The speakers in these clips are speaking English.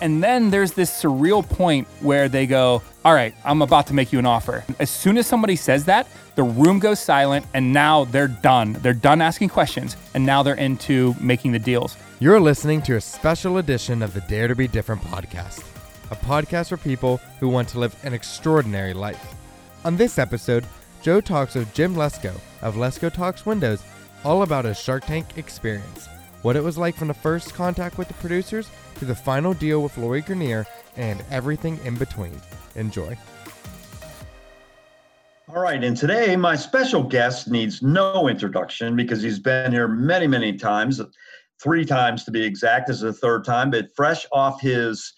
And then there's this surreal point where they go, All right, I'm about to make you an offer. As soon as somebody says that, the room goes silent, and now they're done. They're done asking questions, and now they're into making the deals. You're listening to a special edition of the Dare to Be Different podcast, a podcast for people who want to live an extraordinary life. On this episode, Joe talks with Jim Lesko of Lesko Talks Windows all about his Shark Tank experience, what it was like from the first contact with the producers to the final deal with Lori Greiner, and everything in between. Enjoy. All right, and today my special guest needs no introduction because he's been here many, many times, three times to be exact. This is the third time, but fresh off his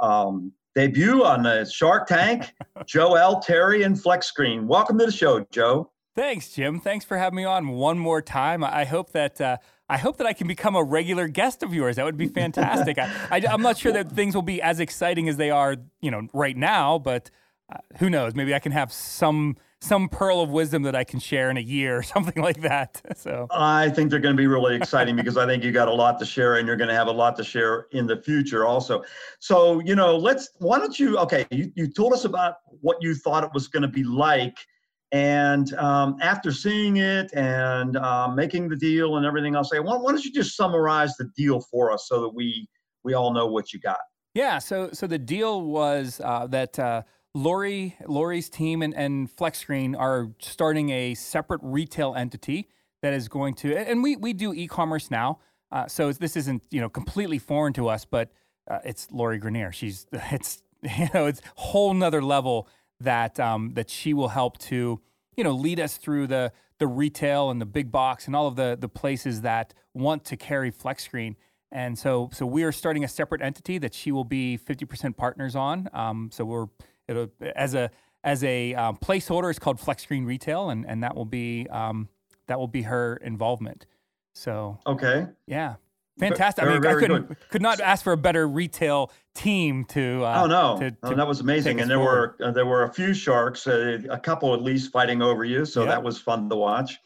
um, debut on the Shark Tank, Joe L. Terry and Flex Screen. Welcome to the show, Joe. Thanks, Jim. Thanks for having me on one more time. I hope that uh, I hope that I can become a regular guest of yours. That would be fantastic. I, am not sure that things will be as exciting as they are, you know, right now, but uh, who knows? Maybe I can have some some pearl of wisdom that I can share in a year or something like that. So I think they're going to be really exciting because I think you got a lot to share and you're going to have a lot to share in the future also. So, you know, let's why don't you okay, you, you told us about what you thought it was going to be like and um, after seeing it and uh, making the deal and everything else, say, why, why don't you just summarize the deal for us so that we we all know what you got? Yeah. So so the deal was uh, that uh, Lori Lori's team and, and FlexScreen are starting a separate retail entity that is going to, and we we do e-commerce now. Uh, so this isn't you know completely foreign to us, but uh, it's Lori Greiner. She's it's you know it's whole nother level that um, that she will help to you know lead us through the the retail and the big box and all of the the places that want to carry flex screen. And so so we are starting a separate entity that she will be 50% partners on. Um, so we're it'll, as a as a um, placeholder, it's called Flex Screen Retail, and and that will be um, that will be her involvement. So okay, yeah, Fantastic. I mean, I couldn't, could not ask for a better retail team to. Uh, oh no, to, oh, that was amazing, and there forward. were uh, there were a few sharks, uh, a couple at least fighting over you, so that was fun to watch.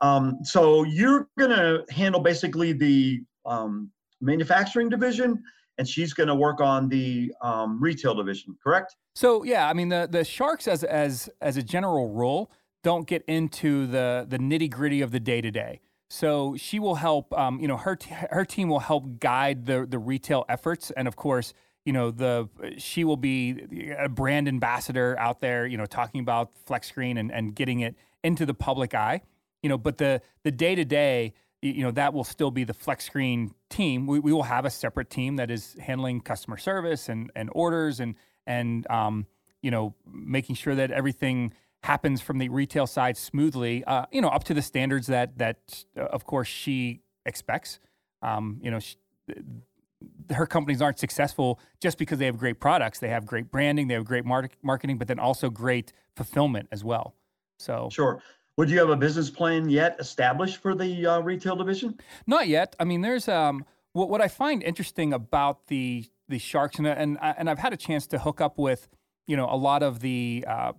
Um, so you're going to handle basically the um, manufacturing division, and she's going to work on the um, retail division, correct? So yeah, I mean the the sharks as as as a general rule don't get into the the nitty gritty of the day to day. So she will help. Um, you know, her t- her team will help guide the the retail efforts, and of course, you know, the she will be a brand ambassador out there. You know, talking about flex screen and and getting it into the public eye. You know, but the the day to day, you know, that will still be the flex screen team. We we will have a separate team that is handling customer service and and orders and and um, you know, making sure that everything happens from the retail side smoothly, uh, you know, up to the standards that that uh, of course she expects. Um, you know, she, her companies aren't successful just because they have great products. They have great branding, they have great mar- marketing, but then also great fulfillment as well. So sure. Would you have a business plan yet established for the uh, retail division? Not yet. I mean, there's um, what, what I find interesting about the the sharks, and and and I've had a chance to hook up with you know a lot of the uh,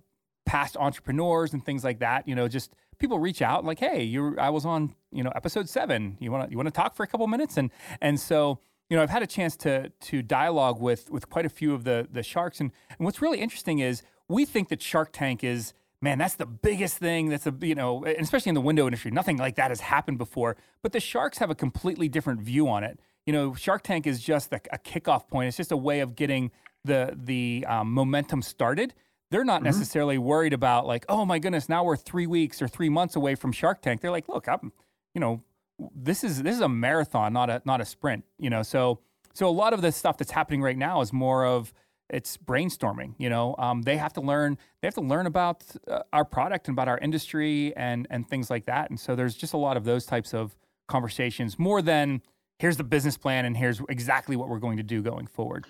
past entrepreneurs and things like that. You know, just people reach out like, "Hey, you I was on you know episode seven. You want to you want to talk for a couple minutes?" And and so you know, I've had a chance to to dialogue with with quite a few of the the sharks. And and what's really interesting is we think that Shark Tank is man, that's the biggest thing. That's a you know, especially in the window industry, nothing like that has happened before. But the sharks have a completely different view on it. You know, Shark Tank is just a, a kickoff point. It's just a way of getting the the um, momentum started they're not mm-hmm. necessarily worried about like, oh my goodness, now we're three weeks or three months away from Shark Tank. They're like, look, I'm, you know, this is this is a marathon, not a not a sprint. You know, so so a lot of the stuff that's happening right now is more of it's brainstorming. You know, um, they have to learn they have to learn about uh, our product and about our industry and and things like that. And so there's just a lot of those types of conversations more than here's the business plan and here's exactly what we're going to do going forward.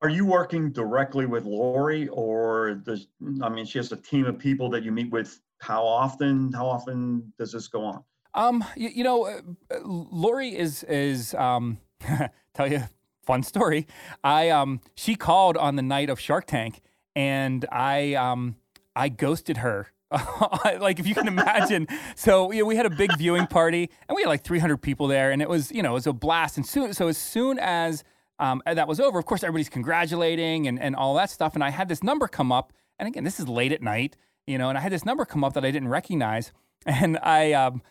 Are you working directly with Lori, or does I mean she has a team of people that you meet with? How often? How often does this go on? Um, you, you know, uh, Lori is is um, tell you fun story. I um, she called on the night of Shark Tank, and I um, I ghosted her like if you can imagine. so you know, we had a big viewing party, and we had like 300 people there, and it was you know it was a blast. And soon, so as soon as um, that was over, of course everybody's congratulating and and all that stuff. And I had this number come up, and again, this is late at night, you know, and I had this number come up that I didn't recognize, and I, um,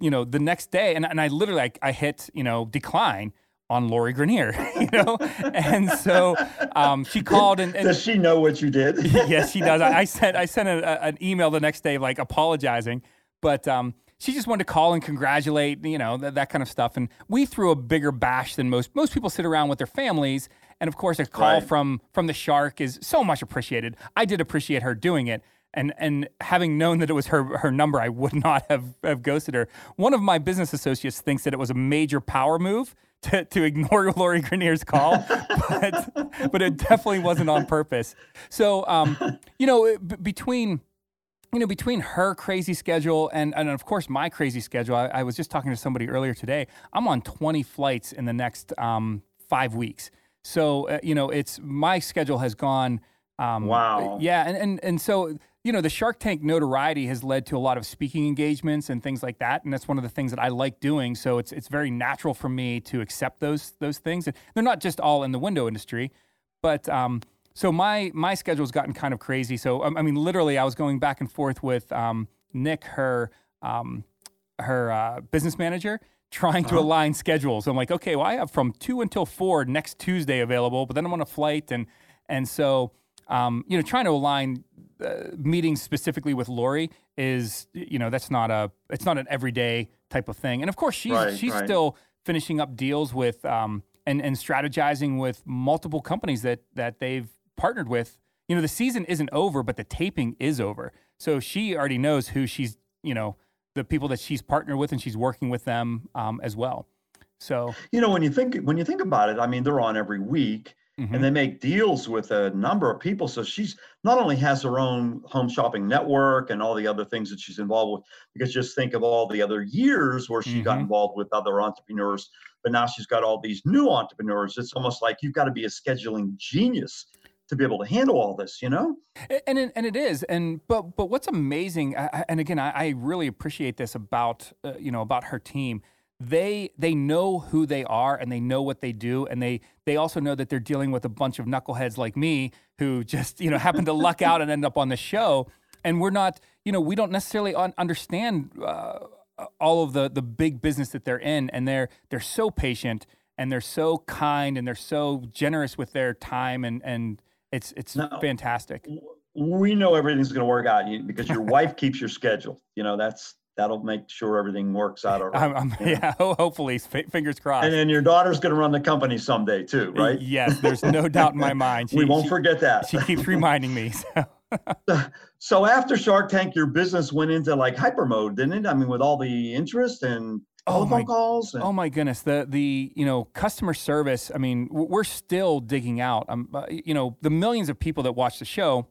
you know, the next day, and and I literally like I hit you know decline on Lori Greiner, you know? and so um, she called and, and, Does she know what you did? yes, she does. I, I sent I sent a, a, an email the next day like apologizing, but um, she just wanted to call and congratulate, you know, that, that kind of stuff. And we threw a bigger bash than most. Most people sit around with their families, and of course, a call Right. from from the shark is so much appreciated. I did appreciate her doing it. And, and having known that it was her her number, I would not have, have ghosted her. One of my business associates thinks that it was a major power move to, to ignore Lori Greiner's call, but but it definitely wasn't on purpose. So um, you know, b- between you know, between her crazy schedule and, and of course my crazy schedule, I, I was just talking to somebody earlier today. I'm on 20 flights in the next um, five weeks. So, uh, you know, it's my schedule has gone. Um, Wow. Yeah. And, and, and so, you know, the Shark Tank notoriety has led to a lot of speaking engagements and things like that. And that's one of the things that I like doing. So it's, it's very natural for me to accept those, those things. And they're not just all in the window industry, but, um, so my my schedule's gotten kind of crazy. So um, I mean, literally, I was going back and forth with um, Nick, her um, her uh, business manager, trying to align schedules. I'm like, okay, well, I have from two until four next Tuesday available, but then I'm on a flight, and and so um, you know, trying to align uh, meetings specifically with Lori is you know that's not a it's not an everyday type of thing. And of course, she's Right, she's right. still finishing up deals with um, and and strategizing with multiple companies that that they've partnered with. You know, the season isn't over, but the taping is over. So she already knows who she's you know the people that she's partnered with, and she's working with them um, as well. So You know, when you think when you think about it, I mean, they're on every week, mhm. and they make deals with a number of people. So she's not only has her own home shopping network and all the other things that she's involved with, because just think of all the other years where she got Mhm. involved with other entrepreneurs, but now she's got all these new entrepreneurs. It's almost like you've got to be a scheduling genius to be able to handle all this, you know? And it, and it is and but but what's amazing and again I, I really appreciate this about uh, you know about her team they they know who they are and they know what they do and they they also know that they're dealing with a bunch of knuckleheads like me who just you know happen to luck out and end up on the show and we're not you know we don't necessarily un- understand uh, all of the the big business that they're in and they're they're so patient and they're so kind and they're so generous with their time and and it's it's No. fantastic We know everything's going to work out because your wife keeps your schedule. You know, that's that'll make sure everything works out all right. I'm, I'm, Yeah. hopefully, f- fingers crossed. And then your daughter's going to run the company someday too, right? Yes, there's no doubt in my mind. we won't she, forget that. She keeps reminding me. So. So after Shark Tank, your business went into like hyper mode, didn't it? I mean, with all the interest and Oh telephone my- calls. And, Oh my goodness, the the you know customer service. I mean, we're still digging out. Um, uh, you know, the millions of people that watch the show.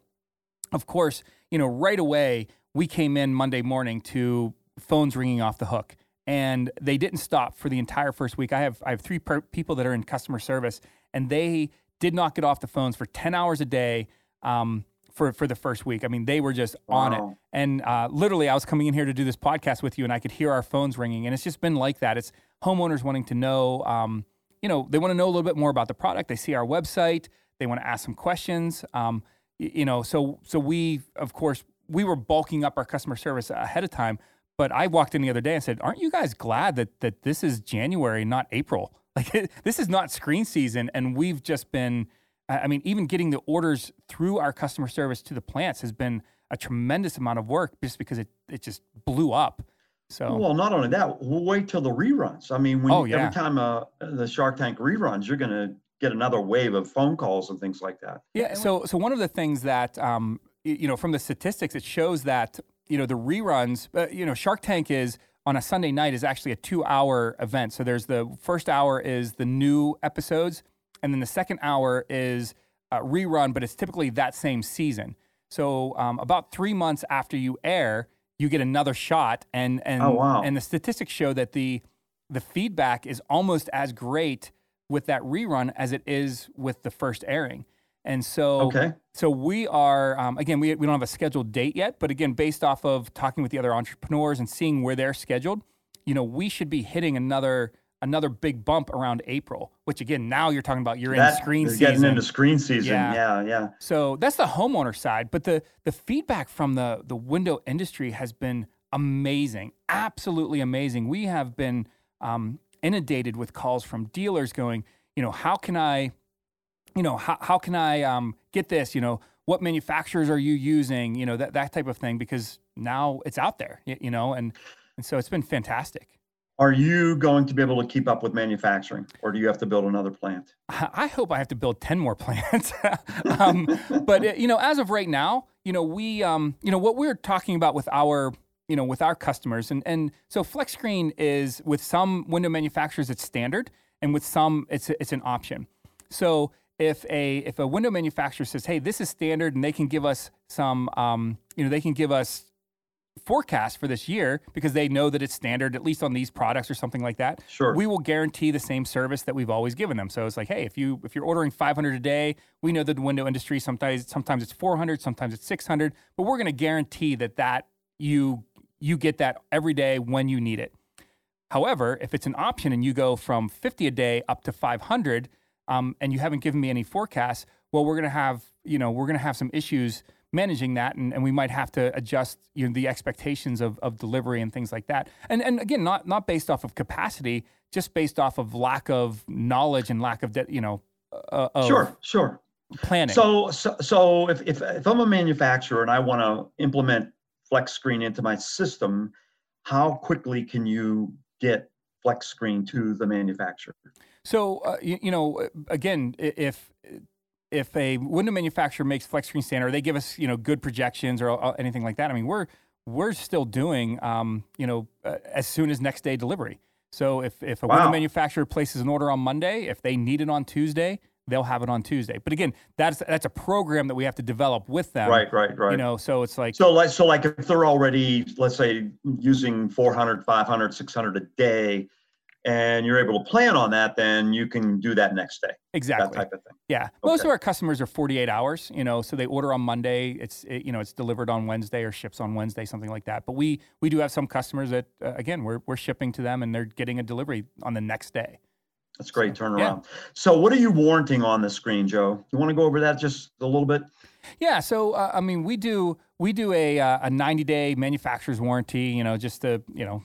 Of course, you know, right away we came in Monday morning to phones ringing off the hook, and they didn't stop for the entire first week. I have I have three per- people that are in customer service, and they did not get off the phones for ten hours a day. Um, for, for the first week. I mean, they were just on it. And uh, literally, I was coming in here to do this podcast with you, and I could hear our phones ringing. And it's just been like that. It's homeowners wanting to know, um, you know, they want to know a little bit more about the product. They see our website. They want to ask some questions. Um, y- you know, so so we, of course, we were bulking up our customer service ahead of time. But I walked in the other day and said, "Aren't you guys glad that that this is January, not April? Like this is not screen season, and we've just been." I mean, even getting the orders through our customer service to the plants has been a tremendous amount of work just because it, it just blew up. So, Well, not only that, we'll wait till the reruns. I mean, when Oh, yeah. every time uh, the Shark Tank reruns, you're going to get another wave of phone calls and things like that. yeah. So, so one of the things that, um, you know, from the statistics, it shows that, you know, the reruns, uh, you know, Shark Tank is on a Sunday night is actually a two hour event. So there's the first hour is the new episodes, and then the second hour is uh, rerun, but it's typically that same season. So um, about three months after you air, you get another shot, and and Oh, wow. and the statistics show that the the feedback is almost as great with that rerun as it is with the first airing. And so, Okay. so we are um, again, we, we don't have a scheduled date yet, but again, based off of talking with the other entrepreneurs and seeing where they're scheduled, you know, we should be hitting another another big bump around April. Which again, now you're talking about you're in screen season. getting into screen season. Yeah. Yeah, yeah. So that's the homeowner side, but the the feedback from the the window industry has been amazing, absolutely amazing. We have been um, inundated with calls from dealers going, you know, how can I, you know, how how can I um, get this? You know, what manufacturers are you using? You know, that that type of thing because now it's out there, y- you know, and and so it's been fantastic. Are you going to be able to keep up with manufacturing, or do you have to build another plant? I hope I have to build 10 more plants. um, but, uh, you know, as of right now, you know, we, um, you know, what we're talking about with our, you know, with our customers. And, and so flex screen is with some window manufacturers, it's standard. And with some, it's, it's an option. So if a, if a window manufacturer says, hey, this is standard and they can give us some, um, you know, they can give us forecast for this year because they know that it's standard, at least on these products or something like that Sure. we will guarantee the same service that we've always given them. So it's like, hey, if you if you're ordering 500 a day, we know that the window industry sometimes sometimes it's 400, sometimes it's 600, but we're going to guarantee that that you you get that every day when you need it. However, if it's an option and you go from 50 a day up to 500, um, and you haven't given me any forecasts, well, we're going to have you know we're going to have some issues managing that, and, and we might have to adjust you know the expectations of, of delivery and things like that. And and again, not not based off of capacity, just based off of lack of knowledge and lack of de- you know uh, of Sure, sure. planning. So, so, so if, if, if I'm a manufacturer and I want to implement Flex Screen into my system, how quickly can you get Flex Screen to the manufacturer? So uh, you, you know, again, if if a window manufacturer makes flex screen standard, they give us you know good projections or uh, anything like that. I mean, we're we're still doing um, you know uh, as soon as next day delivery. So if if a window manufacturer places an order on Monday, if they need it on Tuesday, they'll have it on Tuesday. But again, that's that's a program that we have to develop with them. Right, right, right. You know, so it's like So like, so like if they're already, let's say, using 400, 500, 600 a day, and you're able to plan on that, then you can do that next day, Exactly. that type of thing. Yeah, most of our customers are 48 hours. You know, so they order on Monday. It's it, you know it's delivered on Wednesday or ships on Wednesday, something like that. But we we do have some customers that uh, again we're we're shipping to them and they're getting a delivery on the next day. That's great So, yeah. turnaround. So what are you warranting on the screen, Joe? You want to go over that just a little bit? Yeah, so uh, I mean we do we do a uh, a 90 day manufacturer's warranty. You know, just to you know.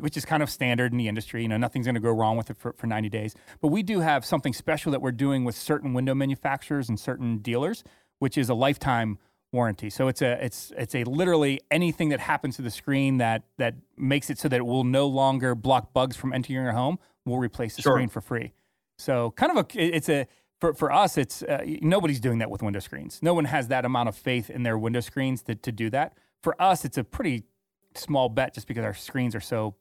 Which is kind of standard in the industry. You know, nothing's going to go wrong with it for, for 90 days. But we do have something special that we're doing with certain window manufacturers and certain dealers, which is a lifetime warranty. So it's a it's it's a literally anything that happens to the screen that that makes it so that it will no longer block bugs from entering your home. We'll replace the Sure. screen for free. So kind of a it's a for, for us it's uh, nobody's doing that with window screens. No one has that amount of faith in their window screens to to do that. For us, it's a pretty small bet just because our screens are so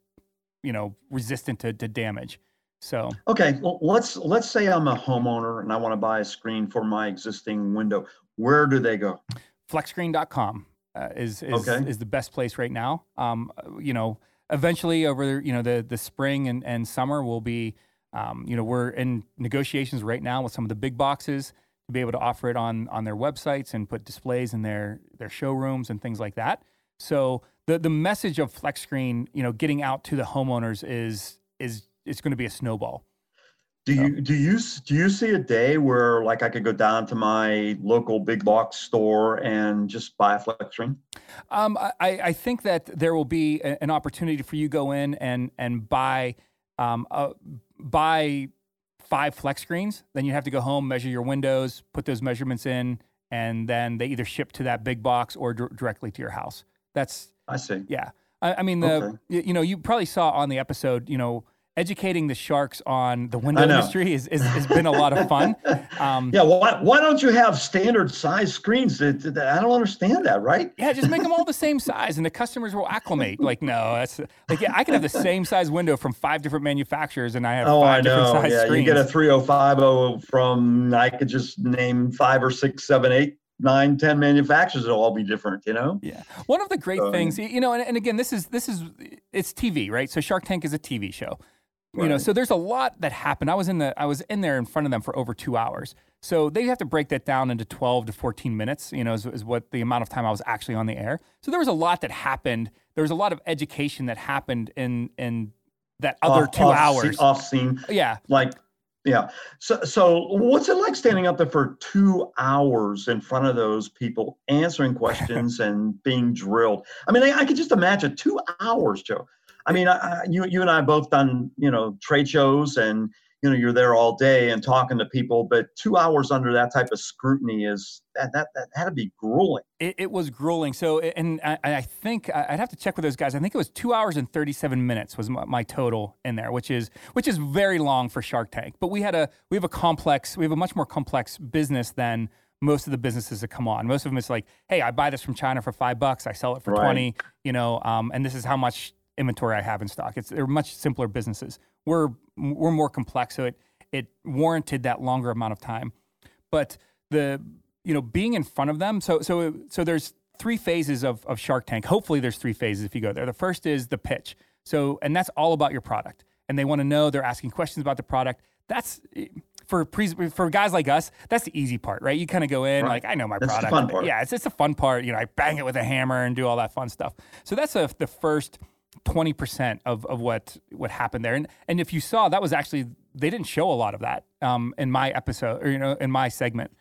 you know resistant to, to damage. So Okay, well, let's let's say I'm a homeowner and I want to buy a screen for my existing window. Where do they go? flexscreen.com uh, is is, Okay. is the best place right now. Um, uh, you know, eventually over you know the the spring and, and summer will be um, you know we're in negotiations right now with some of the big boxes to be able to offer it on on their websites and put displays in their their showrooms and things like that. So the the message of flex screen, you know, getting out to the homeowners is is it's going to be a snowball. Do you do you do you see a day where like I could go down to my local big box store and just buy a flex screen? Um, I, I think that there will be a- an opportunity for you to go in and and buy um, uh, buy five flex screens. Then you have to go home, measure your windows, put those measurements in, and then they either ship to that big box or dir- directly to your house. That's I see. yeah. I, I mean the Okay. y- you know you probably saw on the episode you know educating the sharks on the window industry is, is has been a lot of fun. Um, Yeah, why, why don't you have standard size screens? That, that- I don't understand that, right? Yeah, just make them all the same size, and the customers will acclimate. Like, no, that's like yeah, I can have the same size window from five different manufacturers, and I have Oh, five I different know. size Yeah, screens. you get a 3050 from, I could just name five or six, seven, eight, nine, ten manufacturers. It'll all be different, you know? yeah, one of the great So, things, you know, and, and again, this is this is it's TV, right? So Shark Tank is a TV show. you know, so there's a lot that happened. I was in the I was in there in front of them for over two hours. So they have to break that down into 12 to 14 minutes, you know, is, is what the amount of time I was actually on the air. So there was a lot that happened. There was a lot of education that happened in in that other Off- two off hours. off scene. yeah. like yeah. So so what's it like standing up there for two hours in front of those people answering questions and being drilled? I mean i, I could just imagine two hours joe. I mean I, you, you and i both done you know trade shows and you know you're there all day and talking to people but two hours under that type of scrutiny is that that, that had to be grueling It, it was grueling. So, and I, I think I'd have to check with those guys. I think it was two hours and thirty-seven minutes was my, my total in there, which is which is very long for Shark Tank. But we had a we have a complex, we have a much more complex business than most of the businesses that come on. Most of them it's like, hey, I buy this from China for five bucks, I sell it for Right. twenty, you know, um, and this is how much inventory I have in stock. It's they're much simpler businesses. We're we're more complex, so it it warranted that longer amount of time. But the you know being in front of them, so so so there's three phases of of Shark Tank. Hopefully, there's three phases if you go there. The first is the pitch. So and that's all about your product, and they want to know. They're asking questions about the product. That's for pre- for guys like us. That's the easy part, right? You kind of go in Right. like I know my That's the product. fun part. Yeah, it's it's a fun part. You know, I bang it with a hammer and do all that fun stuff. So that's a, the first twenty percent of of what what happened there. And and if you saw, that was actually they didn't show a lot of that um, in my episode or you know in my segment.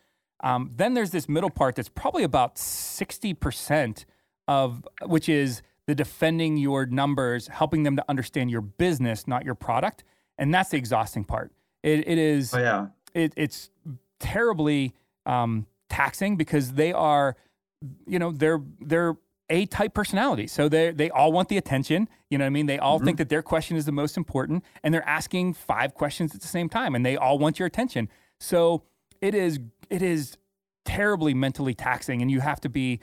Um, then there's this middle part that's probably about sixty percent of which is the defending your numbers, helping them to understand your business, not your product, and that's the exhausting part. It, it is oh yeah it, it's terribly um, taxing because they are, you know, they're they're a type personality. So they they all want the attention. You know what I mean? They all mm-hmm. think that their question is the most important, and they're asking five questions at the same time, and they all want your attention. So it is it is terribly mentally taxing, and you have to be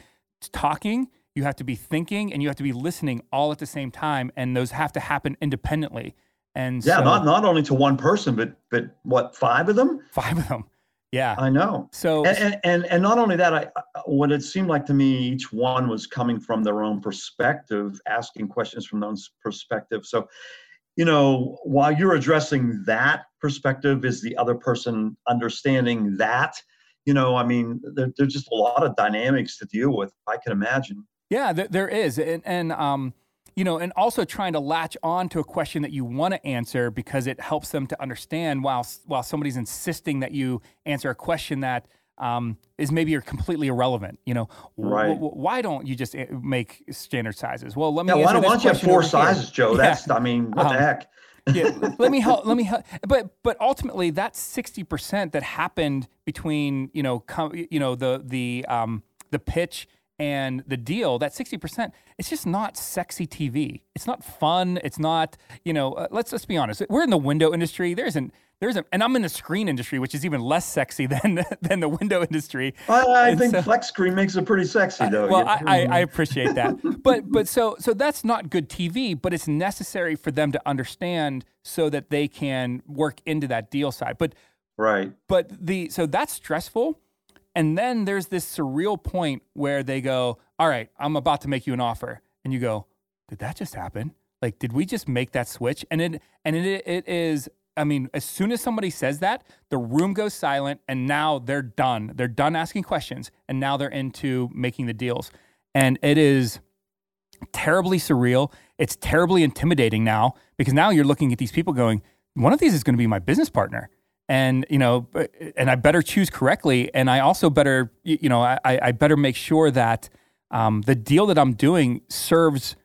talking. You have to be thinking and you have to be listening all at the same time, and those have to happen independently. And yeah so, not not only to one person but but what five of them five of them. Yeah. i know So and, and and not only that, I what it seemed like to me, each one was coming from their own perspective, asking questions from their own perspective. So, you know, while you're addressing that perspective, is the other person understanding that? You know, I mean, there, there's just a lot of dynamics to deal with. I can imagine. Yeah, th- there is, and, and um, you know, and also trying to latch on to a question that you want to answer because it helps them to understand while while somebody's insisting that you answer a question that um, is maybe you're completely irrelevant. You know, Right. w- why don't you just make standard sizes? Well, let me. Yeah, why don't, why don't you have four over here. sizes, Joe? Yeah. That's, I mean, what Um, the heck? yeah, let me help. Let me help. But but ultimately, that sixty percent that happened between you know com, you know the the um the pitch and the deal. That sixty percent, it's just not sexy TV. It's not fun. It's not you know. Uh, let's let's be honest. We're in the window industry. There isn't. There isn't, and I'm in the screen industry, which is even less sexy than than the window industry. I, I and think so- flex screen makes it pretty sexy, though. Well, Yeah. I, I, I appreciate that, but but so so that's not good TV, but it's necessary for them to understand so that they can work into that deal side. But right. but the so that's stressful, and then there's this surreal point where they go, "All right, I'm about to make you an offer," and you go, "Did that just happen? Like, did we just make that switch?" And it and it it is. I mean, as soon as somebody says that, the room goes silent, and now they're done. They're done asking questions, and now they're into making the deals. And it is terribly surreal. It's terribly intimidating now because now you're looking at these people going, one of these is going to be my business partner. And, you know, and I better choose correctly. And I also better, you know, I, I better make sure that um, the deal that I'm doing serves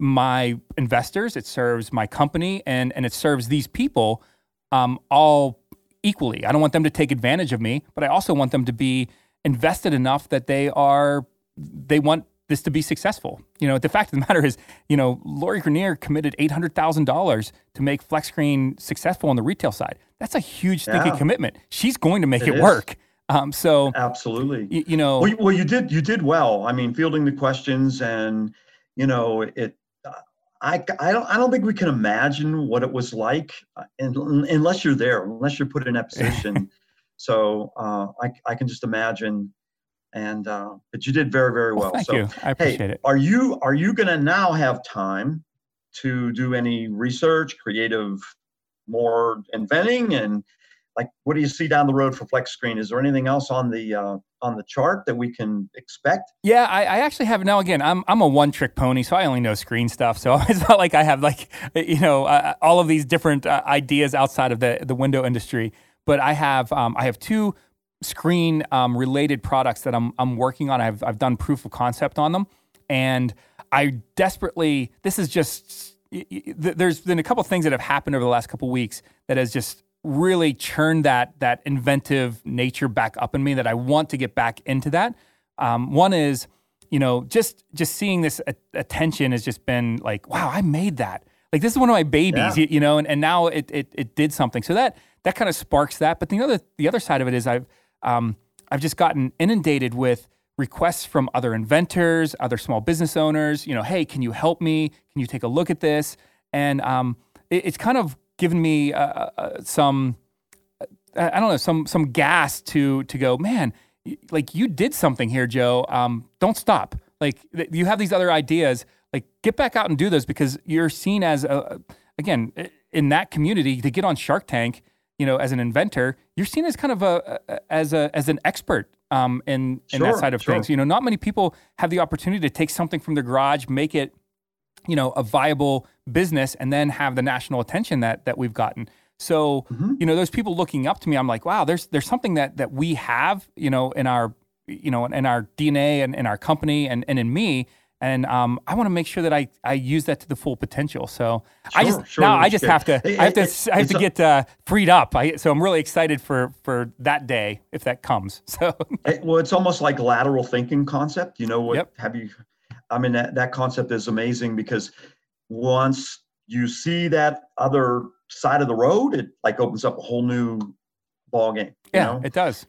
my investors, it serves my company, and, and it serves these people um, all equally. I don't want them to take advantage of me, but I also want them to be invested enough that they are they want this to be successful. You know, the fact of the matter is, you know, Lori Greiner committed eight hundred thousand dollars to make Flex Screen successful on the retail side. That's a huge stinking Yeah. commitment. She's going to make It it, work. Um, so Absolutely. y- you know, Well, you- well, you did you did well. I mean, fielding the questions and you know it. uh, I, I don't I don't think we can imagine what it was like uh, un- unless you're there, unless you're put in that position. so uh, I I can just imagine, and uh, but you did very very well. well, thank so you. I appreciate hey, it. are you are you going to now have time to do any research, creative more inventing and like what do you see down the road for flex screen is there anything else on the uh, on the chart that we can expect yeah I, I, actually have now again i'm, I'm a one trick pony so i only know screen stuff so it's not like i have like you know uh, all of these different uh, ideas outside of the the window industry but i have um, i have two screen um, related products that I'm, I'm working on I've, I've done proof of concept on them and i desperately this is just there's been a couple things that have happened over the last couple weeks that has just really churned that that inventive nature back up in me that I want to get back into that. Um, one is, you know, just just seeing this attention has just been like, wow, I made that. Like this is one of my babies, yeah. you, you, know, and, and now it, it it did something. So that that kind of sparks that. But the other the other side of it is I've um, I've just gotten inundated with requests from other inventors, other small business owners. You know, hey, can you help me? Can you take a look at this? And um, it, it's kind of given me uh, uh, uh some I don't know some some gas to to go man like you did something here Joe um, don't stop like you have these other ideas like get back out and do those because you're seen as a again in that community to get on Shark Tank you know as an inventor you're seen as kind of a, a as a as an expert um, in in that side of sure. things you know not many people have the opportunity to take something from their garage make it you know a viable business and then have the national attention that that we've gotten so mm-hmm. you know those people looking up to me i'm like wow there's there's something that that we have you know in our you know in our dna and in our company and, and in me and um, I want to make sure that I, I use that to the full potential. So sure, I just sure, now I just good. have to I have to I have to get uh, freed up. I, so I'm really excited for for that day if that comes. So well, it's almost like lateral thinking concept. You know what? Yep. Have you I mean, that, that concept is amazing because once you see that other side of the road, it like opens up a whole new ball game. yeah, know? it does.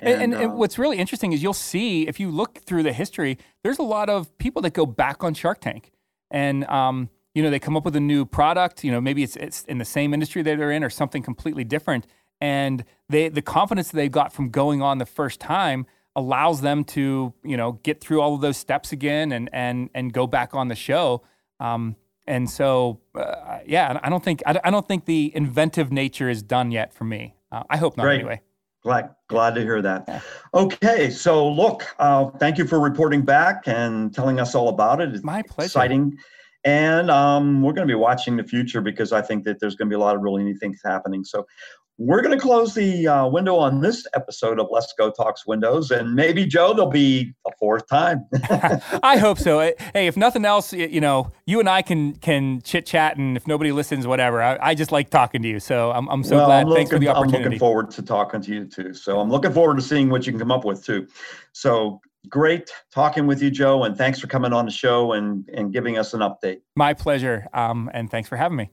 And, and, and uh, what's really interesting is you'll see if you look through the history, there's a lot of people that go back on Shark Tank, and um, you know they come up with a new product. You know, maybe it's it's in the same industry that they're in or something completely different, and they the confidence that they got from going on the first time allows them to you know get through all of those steps again and and and go back on the show. Um, and so uh, yeah, I don't think I, don't think the inventive nature is done yet for me. Uh, I hope not Great. anyway. Glad glad to hear that. Okay, so look, uh, thank you for reporting back and telling us all about it. It's My pleasure. Exciting. And um, we're going to be watching the future because I think that there's going to be a lot of really neat things happening. So we're going to close the uh, window on this episode of Lesko Talks Windows, and maybe Joe, there'll be a fourth time. I hope so. Hey, if nothing else, you know, you and I can can chit chat, and if nobody listens, whatever. I, I just like talking to you, so I'm I'm so well, glad. I'm looking, Thanks for the opportunity. I'm looking forward to talking to you too. So I'm looking forward to seeing what you can come up with too. So great talking with you, Joe, and thanks for coming on the show and and giving us an update. My pleasure, um, and thanks for having me.